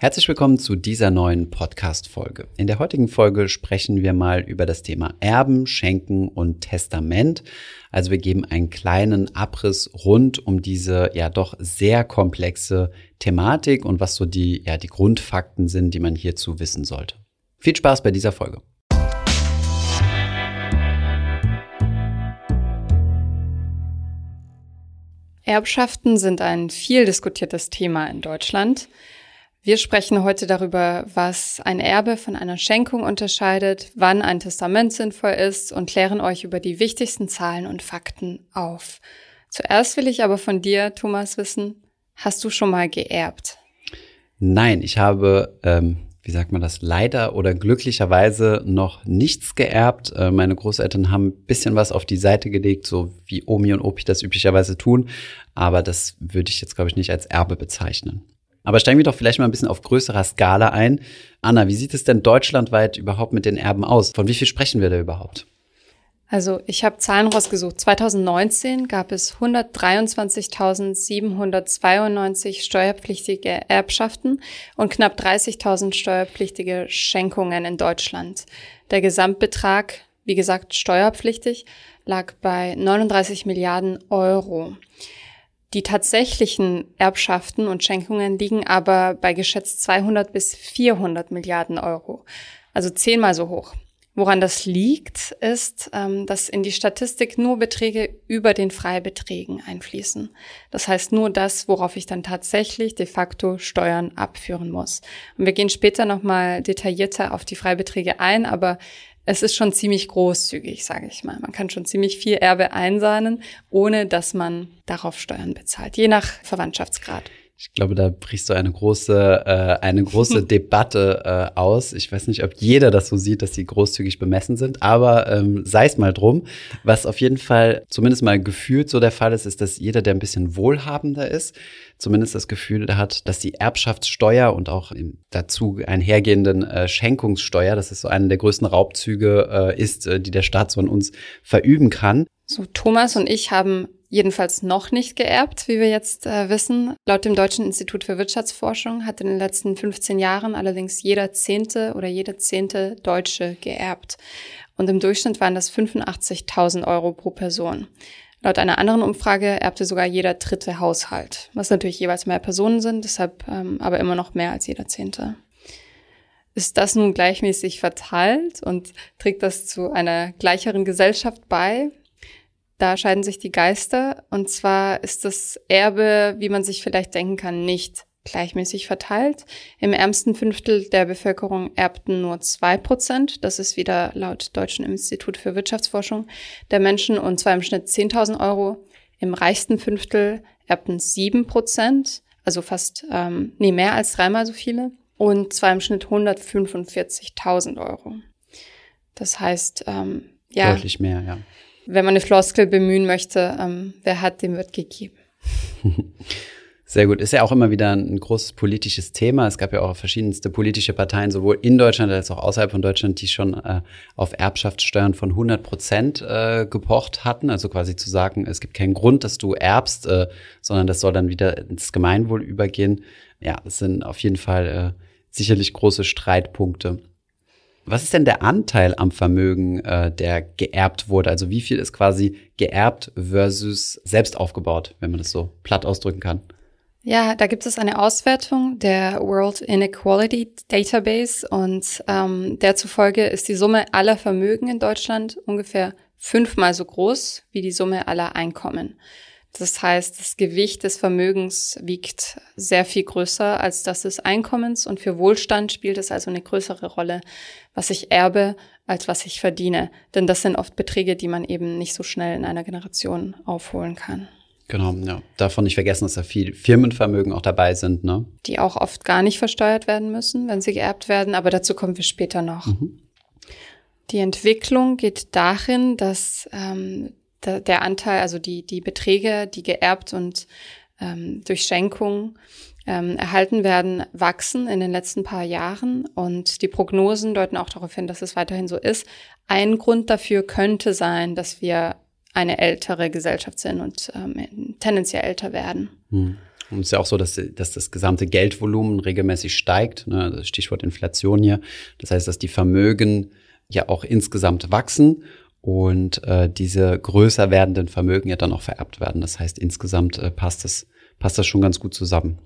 Herzlich willkommen zu dieser neuen Podcast-Folge. In der heutigen Folge sprechen wir mal über das Thema Erben, Schenken und Testament. Also wir geben einen kleinen Abriss rund um diese ja doch sehr komplexe Thematik und was so die, ja, die Grundfakten sind, die man hierzu wissen sollte. Viel Spaß bei dieser Folge. Erbschaften sind ein viel diskutiertes Thema in Deutschland. Wir sprechen heute darüber, was ein Erbe von einer Schenkung unterscheidet, wann ein Testament sinnvoll ist und klären euch über die wichtigsten Zahlen und Fakten auf. Zuerst will ich aber von dir, Thomas, wissen, hast du schon mal geerbt? Nein, ich habe, ähm, wie sagt man das, leider oder glücklicherweise noch nichts geerbt. Äh, meine Großeltern haben ein bisschen was auf die Seite gelegt, so wie Omi und Opi das üblicherweise tun. Aber das würde ich jetzt, glaube ich, nicht als Erbe bezeichnen. Aber steigen wir doch vielleicht mal ein bisschen auf größerer Skala ein. Anna, wie sieht es denn deutschlandweit überhaupt mit den Erben aus? Von wie viel sprechen wir da überhaupt? Also ich habe Zahlen rausgesucht. 2019 gab es 123.792 steuerpflichtige Erbschaften und knapp 30.000 steuerpflichtige Schenkungen in Deutschland. Der Gesamtbetrag, wie gesagt steuerpflichtig, lag bei 39 Milliarden Euro. Die tatsächlichen Erbschaften und Schenkungen liegen aber bei geschätzt 200 bis 400 Milliarden Euro, also zehnmal so hoch. Woran das liegt, ist, ähm, dass in die Statistik nur Beträge über den Freibeträgen einfließen. Das heißt nur das, worauf ich dann tatsächlich de facto Steuern abführen muss. Und wir gehen später nochmal detaillierter auf die Freibeträge ein, aber es ist schon ziemlich großzügig, sage ich mal. Man kann schon ziemlich viel Erbe einsahnen, ohne dass man darauf Steuern bezahlt, je nach Verwandtschaftsgrad. Ich glaube, da brichst du eine große, äh, eine große Debatte äh, aus. Ich weiß nicht, ob jeder das so sieht, dass sie großzügig bemessen sind, aber ähm, sei es mal drum. Was auf jeden Fall zumindest mal gefühlt so der Fall ist, ist, dass jeder, der ein bisschen wohlhabender ist, zumindest das Gefühl hat, dass die Erbschaftssteuer und auch dazu einhergehenden äh, Schenkungssteuer, das ist so einer der größten Raubzüge äh, ist, äh, die der Staat so an uns verüben kann. So, Thomas und ich haben jedenfalls noch nicht geerbt, wie wir jetzt äh, wissen. Laut dem Deutschen Institut für Wirtschaftsforschung hat in den letzten 15 Jahren allerdings jeder zehnte oder jede zehnte Deutsche geerbt. Und im Durchschnitt waren das 85.000 Euro pro Person. Laut einer anderen Umfrage erbte sogar jeder dritte Haushalt, was natürlich jeweils mehr Personen sind, deshalb ähm, aber immer noch mehr als jeder zehnte. Ist das nun gleichmäßig verteilt und trägt das zu einer gleicheren Gesellschaft bei? Da scheiden sich die Geister. Und zwar ist das Erbe, wie man sich vielleicht denken kann, nicht gleichmäßig verteilt. Im ärmsten Fünftel der Bevölkerung erbten nur zwei Prozent. Das ist wieder laut Deutschen Institut für Wirtschaftsforschung der Menschen und zwar im Schnitt 10.000 Euro. Im reichsten Fünftel erbten sieben Prozent, also fast, ähm, nee, mehr als dreimal so viele. Und zwar im Schnitt 145.000 Euro. Das heißt, ähm, ja. Deutlich mehr, ja wenn man eine Floskel bemühen möchte, ähm, wer hat, dem wird gegeben. Sehr gut. Ist ja auch immer wieder ein großes politisches Thema. Es gab ja auch verschiedenste politische Parteien, sowohl in Deutschland als auch außerhalb von Deutschland, die schon äh, auf Erbschaftssteuern von 100 Prozent äh, gepocht hatten. Also quasi zu sagen, es gibt keinen Grund, dass du erbst, äh, sondern das soll dann wieder ins Gemeinwohl übergehen. Ja, es sind auf jeden Fall äh, sicherlich große Streitpunkte. Was ist denn der Anteil am Vermögen, äh, der geerbt wurde? Also wie viel ist quasi geerbt versus selbst aufgebaut, wenn man das so platt ausdrücken kann? Ja, da gibt es eine Auswertung der World Inequality Database und ähm, der zufolge ist die Summe aller Vermögen in Deutschland ungefähr fünfmal so groß wie die Summe aller Einkommen. Das heißt, das Gewicht des Vermögens wiegt sehr viel größer als das des Einkommens und für Wohlstand spielt es also eine größere Rolle, was ich erbe, als was ich verdiene. Denn das sind oft Beträge, die man eben nicht so schnell in einer Generation aufholen kann. Genau, ja. Davon nicht vergessen, dass da viel Firmenvermögen auch dabei sind, ne? Die auch oft gar nicht versteuert werden müssen, wenn sie geerbt werden, aber dazu kommen wir später noch. Mhm. Die Entwicklung geht dahin, dass ähm, der, Anteil, also die, die Beträge, die geerbt und ähm, durch Schenkung ähm, erhalten werden, wachsen in den letzten paar Jahren und die Prognosen deuten auch darauf hin, dass es weiterhin so ist. Ein Grund dafür könnte sein, dass wir eine ältere Gesellschaft sind und ähm, tendenziell älter werden. Hm. Und es ist ja auch so, dass, dass das gesamte Geldvolumen regelmäßig steigt. Ne? Stichwort Inflation hier. Das heißt, dass die Vermögen ja auch insgesamt wachsen und äh, diese größer werdenden Vermögen ja dann auch vererbt werden. Das heißt, insgesamt äh, passt das, passt das schon ganz gut zusammen.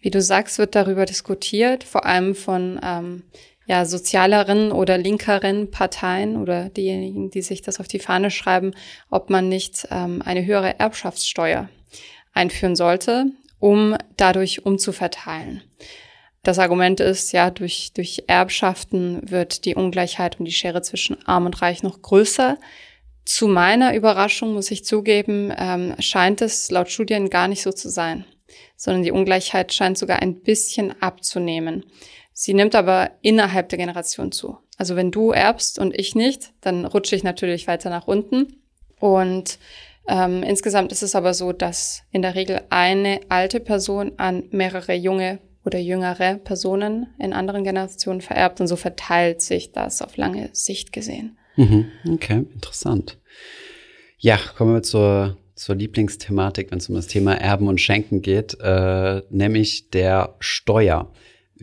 Wie du sagst, wird darüber diskutiert, vor allem von ähm, ja, sozialeren oder linkeren Parteien oder diejenigen, die sich das auf die Fahne schreiben, ob man nicht ähm, eine höhere Erbschaftssteuer einführen sollte, um dadurch umzuverteilen. Das Argument ist, ja, durch, durch Erbschaften wird die Ungleichheit und die Schere zwischen Arm und Reich noch größer. Zu meiner Überraschung muss ich zugeben, ähm, scheint es laut Studien gar nicht so zu sein, sondern die Ungleichheit scheint sogar ein bisschen abzunehmen. Sie nimmt aber innerhalb der Generation zu. Also wenn du erbst und ich nicht, dann rutsche ich natürlich weiter nach unten. Und ähm, insgesamt ist es aber so, dass in der Regel eine alte Person an mehrere junge oder jüngere Personen in anderen Generationen vererbt und so verteilt sich das auf lange Sicht gesehen. Mhm. Okay, interessant. Ja, kommen wir zur, zur Lieblingsthematik, wenn es um das Thema Erben und Schenken geht, äh, nämlich der Steuer.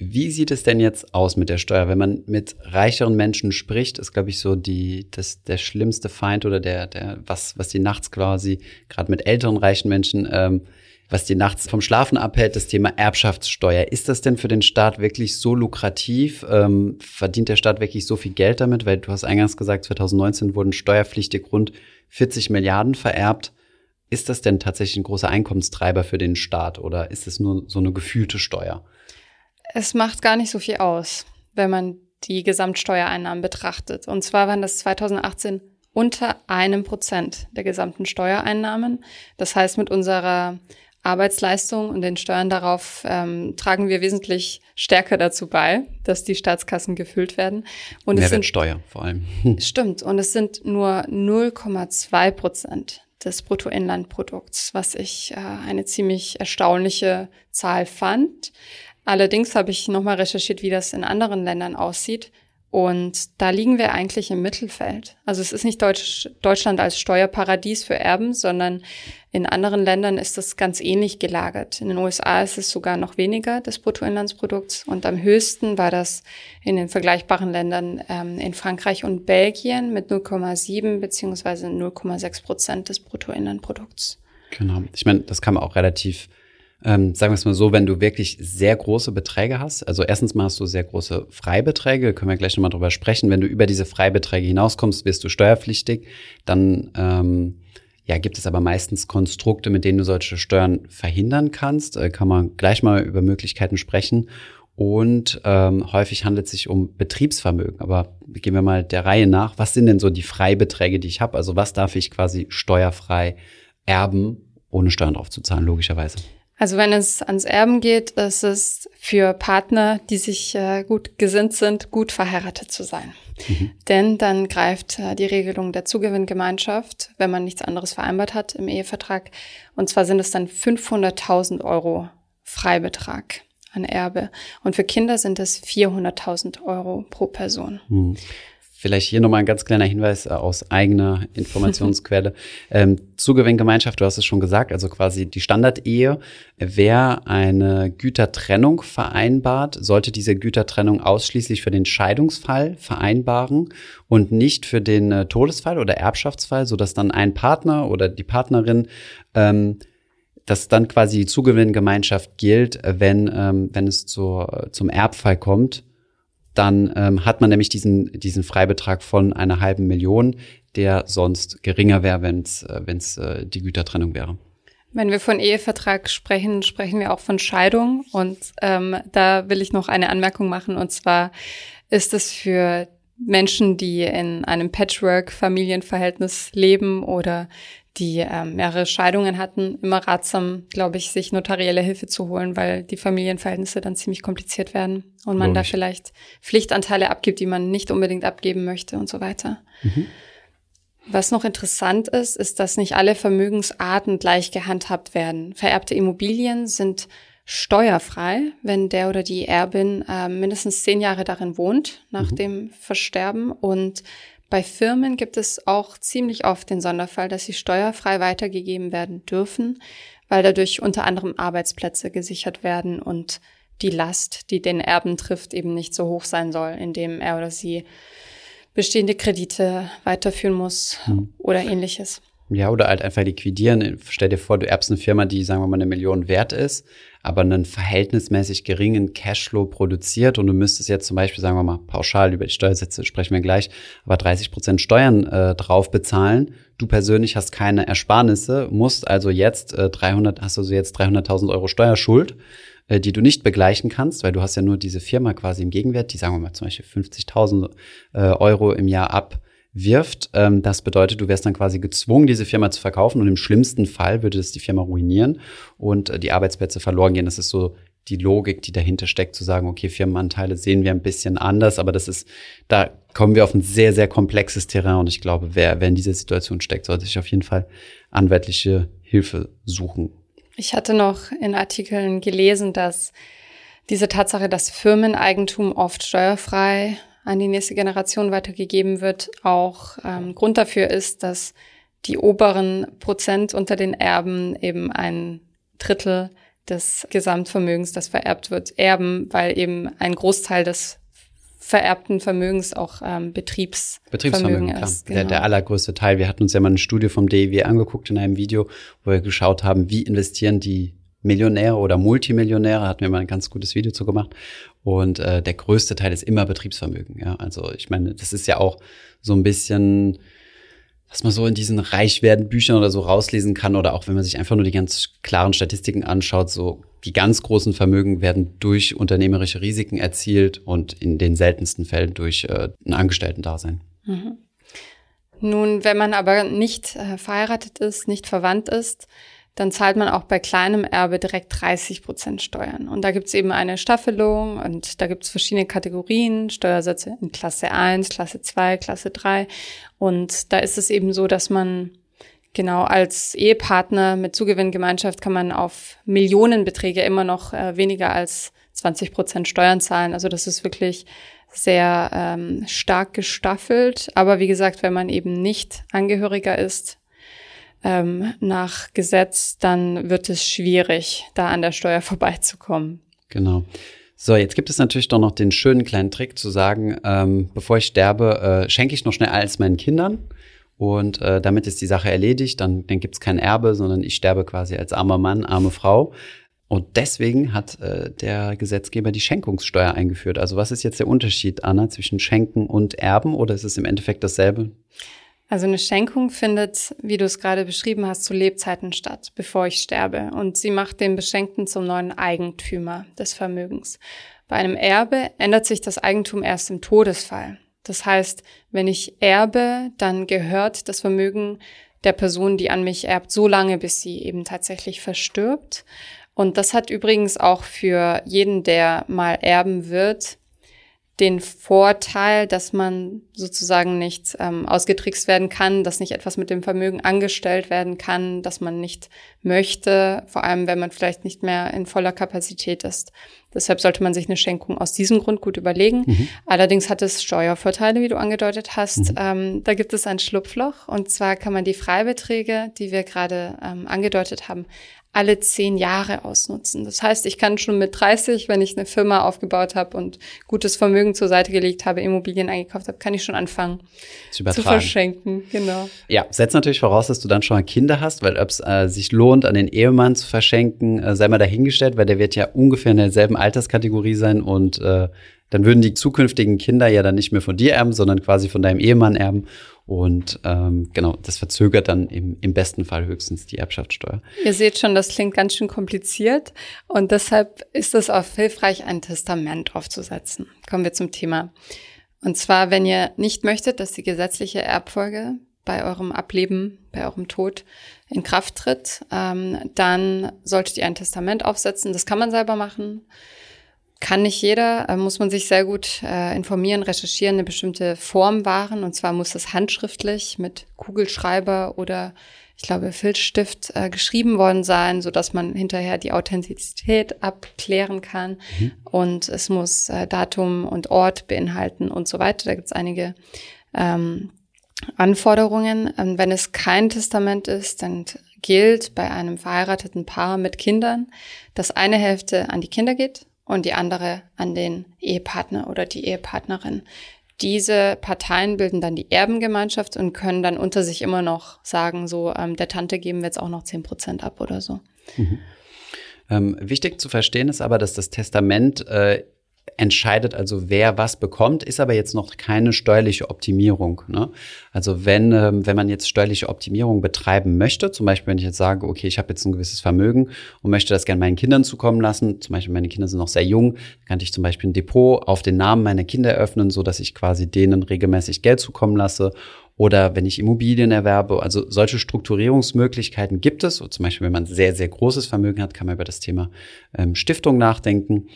Wie sieht es denn jetzt aus mit der Steuer? Wenn man mit reicheren Menschen spricht, ist, glaube ich, so die, das, der schlimmste Feind oder der, der, was, was die nachts quasi, gerade mit älteren reichen Menschen, ähm, was die nachts vom Schlafen abhält, das Thema Erbschaftssteuer. Ist das denn für den Staat wirklich so lukrativ? Ähm, verdient der Staat wirklich so viel Geld damit? Weil du hast eingangs gesagt, 2019 wurden steuerpflichtig rund 40 Milliarden vererbt. Ist das denn tatsächlich ein großer Einkommenstreiber für den Staat oder ist es nur so eine gefühlte Steuer? Es macht gar nicht so viel aus, wenn man die Gesamtsteuereinnahmen betrachtet. Und zwar waren das 2018 unter einem Prozent der gesamten Steuereinnahmen. Das heißt, mit unserer Arbeitsleistung und den Steuern darauf ähm, tragen wir wesentlich stärker dazu bei, dass die Staatskassen gefüllt werden. Und Mehrwertsteuer sind, vor allem. Stimmt. Und es sind nur 0,2 Prozent des Bruttoinlandprodukts, was ich äh, eine ziemlich erstaunliche Zahl fand. Allerdings habe ich nochmal recherchiert, wie das in anderen Ländern aussieht. Und da liegen wir eigentlich im Mittelfeld. Also es ist nicht Deutsch, Deutschland als Steuerparadies für Erben, sondern in anderen Ländern ist das ganz ähnlich gelagert. In den USA ist es sogar noch weniger des Bruttoinlandsprodukts und am höchsten war das in den vergleichbaren Ländern ähm, in Frankreich und Belgien mit 0,7 beziehungsweise 0,6 Prozent des Bruttoinlandprodukts. Genau. Ich meine, das kann man auch relativ ähm, sagen wir es mal so, wenn du wirklich sehr große Beträge hast, also erstens mal hast du sehr große Freibeträge, können wir gleich nochmal drüber sprechen. Wenn du über diese Freibeträge hinauskommst, wirst du steuerpflichtig. Dann ähm, ja, gibt es aber meistens Konstrukte, mit denen du solche Steuern verhindern kannst. Äh, kann man gleich mal über Möglichkeiten sprechen. Und ähm, häufig handelt es sich um Betriebsvermögen. Aber gehen wir mal der Reihe nach. Was sind denn so die Freibeträge, die ich habe? Also was darf ich quasi steuerfrei erben, ohne Steuern drauf zu zahlen, logischerweise? Also wenn es ans Erben geht, ist es für Partner, die sich äh, gut gesinnt sind, gut verheiratet zu sein. Mhm. Denn dann greift äh, die Regelung der Zugewinngemeinschaft, wenn man nichts anderes vereinbart hat im Ehevertrag. Und zwar sind es dann 500.000 Euro Freibetrag an Erbe. Und für Kinder sind es 400.000 Euro pro Person. Mhm. Vielleicht hier nochmal ein ganz kleiner Hinweis äh, aus eigener Informationsquelle. ähm, Zugewinngemeinschaft, du hast es schon gesagt, also quasi die Standardehe. Wer eine Gütertrennung vereinbart, sollte diese Gütertrennung ausschließlich für den Scheidungsfall vereinbaren und nicht für den äh, Todesfall oder Erbschaftsfall, sodass dann ein Partner oder die Partnerin ähm, dass dann quasi die Zugewinngemeinschaft gilt, wenn, ähm, wenn es zur, zum Erbfall kommt dann ähm, hat man nämlich diesen, diesen Freibetrag von einer halben Million, der sonst geringer wäre, wenn es äh, äh, die Gütertrennung wäre. Wenn wir von Ehevertrag sprechen, sprechen wir auch von Scheidung. Und ähm, da will ich noch eine Anmerkung machen. Und zwar ist es für Menschen, die in einem Patchwork-Familienverhältnis leben oder die ähm, mehrere Scheidungen hatten, immer ratsam, glaube ich, sich notarielle Hilfe zu holen, weil die Familienverhältnisse dann ziemlich kompliziert werden und man Logisch. da vielleicht Pflichtanteile abgibt, die man nicht unbedingt abgeben möchte und so weiter. Mhm. Was noch interessant ist, ist, dass nicht alle Vermögensarten gleich gehandhabt werden. Vererbte Immobilien sind steuerfrei, wenn der oder die Erbin äh, mindestens zehn Jahre darin wohnt nach mhm. dem Versterben und bei Firmen gibt es auch ziemlich oft den Sonderfall, dass sie steuerfrei weitergegeben werden dürfen, weil dadurch unter anderem Arbeitsplätze gesichert werden und die Last, die den Erben trifft, eben nicht so hoch sein soll, indem er oder sie bestehende Kredite weiterführen muss hm. oder ähnliches. Ja, oder halt einfach liquidieren. Stell dir vor, du erbst eine Firma, die, sagen wir mal, eine Million wert ist, aber einen verhältnismäßig geringen Cashflow produziert und du müsstest jetzt zum Beispiel, sagen wir mal, pauschal über die Steuersätze sprechen wir gleich, aber 30 Prozent Steuern äh, drauf bezahlen. Du persönlich hast keine Ersparnisse, musst also jetzt äh, 300, hast also jetzt 300.000 Euro Steuerschuld äh, die du nicht begleichen kannst, weil du hast ja nur diese Firma quasi im Gegenwert, die sagen wir mal zum Beispiel 50.000 äh, Euro im Jahr abwirft. Ähm, das bedeutet, du wärst dann quasi gezwungen, diese Firma zu verkaufen und im schlimmsten Fall würde es die Firma ruinieren und äh, die Arbeitsplätze verloren gehen. Das ist so die Logik, die dahinter steckt, zu sagen, okay, Firmenanteile sehen wir ein bisschen anders, aber das ist, da kommen wir auf ein sehr, sehr komplexes Terrain und ich glaube, wer, wer in dieser Situation steckt, sollte sich auf jeden Fall anwaltliche Hilfe suchen. Ich hatte noch in Artikeln gelesen, dass diese Tatsache, dass Firmeneigentum oft steuerfrei an die nächste Generation weitergegeben wird, auch ähm, Grund dafür ist, dass die oberen Prozent unter den Erben eben ein Drittel des Gesamtvermögens, das vererbt wird, erben, weil eben ein Großteil des vererbten Vermögens auch ähm, Betriebsvermögen, Betriebsvermögen ist. Genau. Der, der allergrößte Teil. Wir hatten uns ja mal eine Studie vom DEW angeguckt in einem Video, wo wir geschaut haben, wie investieren die Millionäre oder Multimillionäre, hatten wir mal ein ganz gutes Video zu gemacht. Und äh, der größte Teil ist immer Betriebsvermögen. Ja, also ich meine, das ist ja auch so ein bisschen was man so in diesen Reichwerden Büchern oder so rauslesen kann oder auch wenn man sich einfach nur die ganz klaren Statistiken anschaut, so die ganz großen Vermögen werden durch unternehmerische Risiken erzielt und in den seltensten Fällen durch äh, ein Angestellten-Dasein. Mhm. Nun, wenn man aber nicht äh, verheiratet ist, nicht verwandt ist, dann zahlt man auch bei kleinem Erbe direkt 30 Prozent Steuern. Und da gibt's eben eine Staffelung und da gibt's verschiedene Kategorien, Steuersätze in Klasse 1, Klasse 2, Klasse 3. Und da ist es eben so, dass man genau als Ehepartner mit Zugewinngemeinschaft kann man auf Millionenbeträge immer noch äh, weniger als 20 Prozent Steuern zahlen. Also das ist wirklich sehr ähm, stark gestaffelt. Aber wie gesagt, wenn man eben nicht Angehöriger ist, ähm, nach Gesetz, dann wird es schwierig, da an der Steuer vorbeizukommen. Genau. So, jetzt gibt es natürlich doch noch den schönen kleinen Trick zu sagen, ähm, bevor ich sterbe, äh, schenke ich noch schnell alles meinen Kindern. Und äh, damit ist die Sache erledigt, dann, dann gibt es kein Erbe, sondern ich sterbe quasi als armer Mann, arme Frau. Und deswegen hat äh, der Gesetzgeber die Schenkungssteuer eingeführt. Also was ist jetzt der Unterschied, Anna, zwischen Schenken und Erben oder ist es im Endeffekt dasselbe? Also eine Schenkung findet, wie du es gerade beschrieben hast, zu Lebzeiten statt, bevor ich sterbe. Und sie macht den Beschenkten zum neuen Eigentümer des Vermögens. Bei einem Erbe ändert sich das Eigentum erst im Todesfall. Das heißt, wenn ich erbe, dann gehört das Vermögen der Person, die an mich erbt, so lange, bis sie eben tatsächlich verstirbt. Und das hat übrigens auch für jeden, der mal erben wird, den Vorteil, dass man sozusagen nicht ähm, ausgetrickst werden kann, dass nicht etwas mit dem Vermögen angestellt werden kann, dass man nicht möchte, vor allem wenn man vielleicht nicht mehr in voller Kapazität ist. Deshalb sollte man sich eine Schenkung aus diesem Grund gut überlegen. Mhm. Allerdings hat es Steuervorteile, wie du angedeutet hast. Mhm. Ähm, da gibt es ein Schlupfloch und zwar kann man die Freibeträge, die wir gerade ähm, angedeutet haben, alle zehn Jahre ausnutzen. Das heißt, ich kann schon mit 30, wenn ich eine Firma aufgebaut habe und gutes Vermögen zur Seite gelegt habe, Immobilien eingekauft habe, kann ich schon anfangen zu, zu verschenken. Genau. Ja, setzt natürlich voraus, dass du dann schon mal Kinder hast, weil ob es äh, sich lohnt, an den Ehemann zu verschenken, äh, sei mal dahingestellt, weil der wird ja ungefähr in derselben Alterskategorie sein und äh, dann würden die zukünftigen Kinder ja dann nicht mehr von dir erben, sondern quasi von deinem Ehemann erben. Und ähm, genau, das verzögert dann im, im besten Fall höchstens die Erbschaftssteuer. Ihr seht schon, das klingt ganz schön kompliziert und deshalb ist es auch hilfreich, ein Testament aufzusetzen. Kommen wir zum Thema. Und zwar, wenn ihr nicht möchtet, dass die gesetzliche Erbfolge bei eurem Ableben, bei eurem Tod in Kraft tritt, ähm, dann solltet ihr ein Testament aufsetzen. Das kann man selber machen. Kann nicht jeder, äh, muss man sich sehr gut äh, informieren, recherchieren, eine bestimmte Form wahren. Und zwar muss es handschriftlich mit Kugelschreiber oder ich glaube Filzstift äh, geschrieben worden sein, so dass man hinterher die Authentizität abklären kann. Mhm. Und es muss äh, Datum und Ort beinhalten und so weiter. Da gibt es einige ähm, Anforderungen. Ähm, wenn es kein Testament ist, dann gilt bei einem verheirateten Paar mit Kindern, dass eine Hälfte an die Kinder geht und die andere an den Ehepartner oder die Ehepartnerin. Diese Parteien bilden dann die Erbengemeinschaft und können dann unter sich immer noch sagen, so ähm, der Tante geben wir jetzt auch noch zehn Prozent ab oder so. Mhm. Ähm, wichtig zu verstehen ist aber, dass das Testament äh, entscheidet also, wer was bekommt, ist aber jetzt noch keine steuerliche Optimierung. Ne? Also wenn, ähm, wenn man jetzt steuerliche Optimierung betreiben möchte, zum Beispiel wenn ich jetzt sage, okay, ich habe jetzt ein gewisses Vermögen und möchte das gerne meinen Kindern zukommen lassen, zum Beispiel meine Kinder sind noch sehr jung, kann ich zum Beispiel ein Depot auf den Namen meiner Kinder eröffnen, so dass ich quasi denen regelmäßig Geld zukommen lasse oder wenn ich Immobilien erwerbe. Also solche Strukturierungsmöglichkeiten gibt es. Und zum Beispiel, wenn man sehr, sehr großes Vermögen hat, kann man über das Thema ähm, Stiftung nachdenken.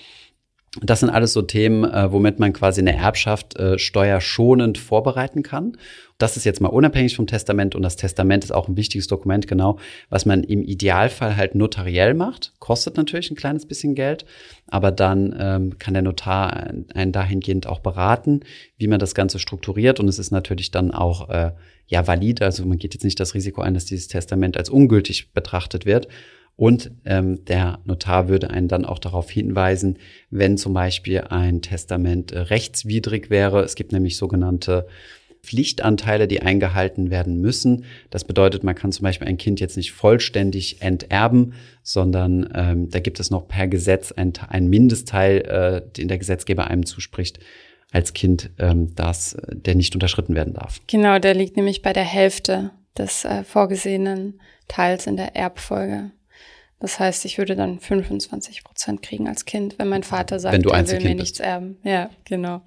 Das sind alles so Themen, äh, womit man quasi eine Erbschaft äh, steuerschonend vorbereiten kann. Das ist jetzt mal unabhängig vom Testament und das Testament ist auch ein wichtiges Dokument, genau, was man im Idealfall halt notariell macht. Kostet natürlich ein kleines bisschen Geld, aber dann ähm, kann der Notar einen dahingehend auch beraten, wie man das Ganze strukturiert und es ist natürlich dann auch äh, ja valid. Also man geht jetzt nicht das Risiko ein, dass dieses Testament als ungültig betrachtet wird. Und ähm, der Notar würde einen dann auch darauf hinweisen, wenn zum Beispiel ein Testament äh, rechtswidrig wäre. Es gibt nämlich sogenannte Pflichtanteile, die eingehalten werden müssen. Das bedeutet, man kann zum Beispiel ein Kind jetzt nicht vollständig enterben, sondern ähm, da gibt es noch per Gesetz einen, einen Mindestteil, äh, den der Gesetzgeber einem zuspricht als Kind, ähm, das, der nicht unterschritten werden darf. Genau, der liegt nämlich bei der Hälfte des äh, vorgesehenen Teils in der Erbfolge. Das heißt, ich würde dann 25 Prozent kriegen als Kind, wenn mein Vater sagt, wenn du er will mir nichts erben. Ja, genau.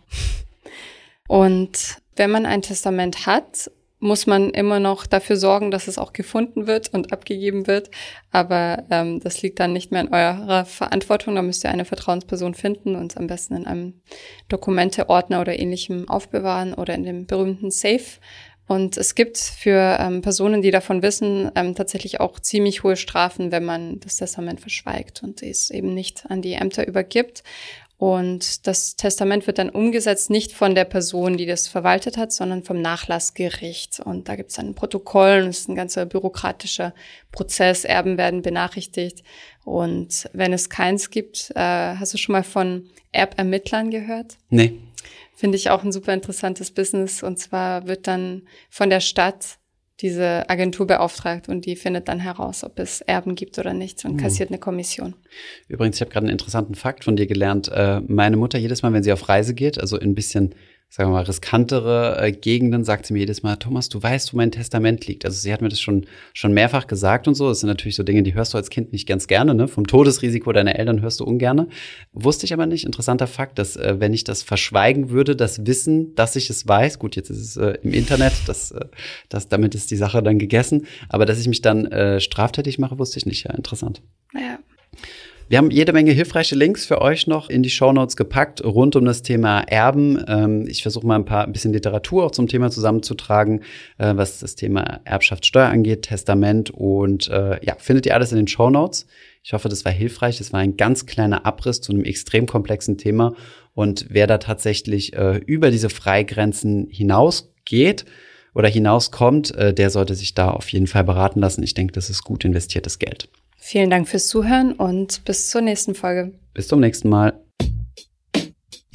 Und wenn man ein Testament hat, muss man immer noch dafür sorgen, dass es auch gefunden wird und abgegeben wird. Aber ähm, das liegt dann nicht mehr in eurer Verantwortung. Da müsst ihr eine Vertrauensperson finden und am besten in einem Dokumenteordner oder ähnlichem aufbewahren oder in dem berühmten Safe. Und es gibt für ähm, Personen, die davon wissen, ähm, tatsächlich auch ziemlich hohe Strafen, wenn man das Testament verschweigt und es eben nicht an die Ämter übergibt. Und das Testament wird dann umgesetzt nicht von der Person, die das verwaltet hat, sondern vom Nachlassgericht. Und da gibt es dann ein Protokoll und es ist ein ganzer bürokratischer Prozess. Erben werden benachrichtigt. Und wenn es keins gibt, äh, hast du schon mal von Erbermittlern gehört? Nee. Finde ich auch ein super interessantes Business. Und zwar wird dann von der Stadt diese Agentur beauftragt und die findet dann heraus, ob es Erben gibt oder nicht und hm. kassiert eine Kommission. Übrigens, ich habe gerade einen interessanten Fakt von dir gelernt. Äh, meine Mutter jedes Mal, wenn sie auf Reise geht, also ein bisschen sagen wir mal, riskantere äh, Gegenden, sagt sie mir jedes Mal, Thomas, du weißt, wo mein Testament liegt. Also sie hat mir das schon, schon mehrfach gesagt und so. Das sind natürlich so Dinge, die hörst du als Kind nicht ganz gerne. Ne? Vom Todesrisiko deiner Eltern hörst du ungerne. Wusste ich aber nicht. Interessanter Fakt, dass äh, wenn ich das verschweigen würde, das Wissen, dass ich es weiß, gut, jetzt ist es äh, im Internet, das, äh, das, damit ist die Sache dann gegessen. Aber dass ich mich dann äh, straftätig mache, wusste ich nicht. Ja, interessant. Wir haben jede Menge hilfreiche Links für euch noch in die Show Notes gepackt rund um das Thema Erben. Ähm, ich versuche mal ein paar ein bisschen Literatur auch zum Thema zusammenzutragen, äh, was das Thema Erbschaftssteuer angeht, Testament und äh, ja, findet ihr alles in den Show Notes. Ich hoffe, das war hilfreich. Das war ein ganz kleiner Abriss zu einem extrem komplexen Thema. Und wer da tatsächlich äh, über diese Freigrenzen hinausgeht oder hinauskommt, der sollte sich da auf jeden Fall beraten lassen. Ich denke, das ist gut investiertes Geld. Vielen Dank fürs Zuhören und bis zur nächsten Folge. Bis zum nächsten Mal.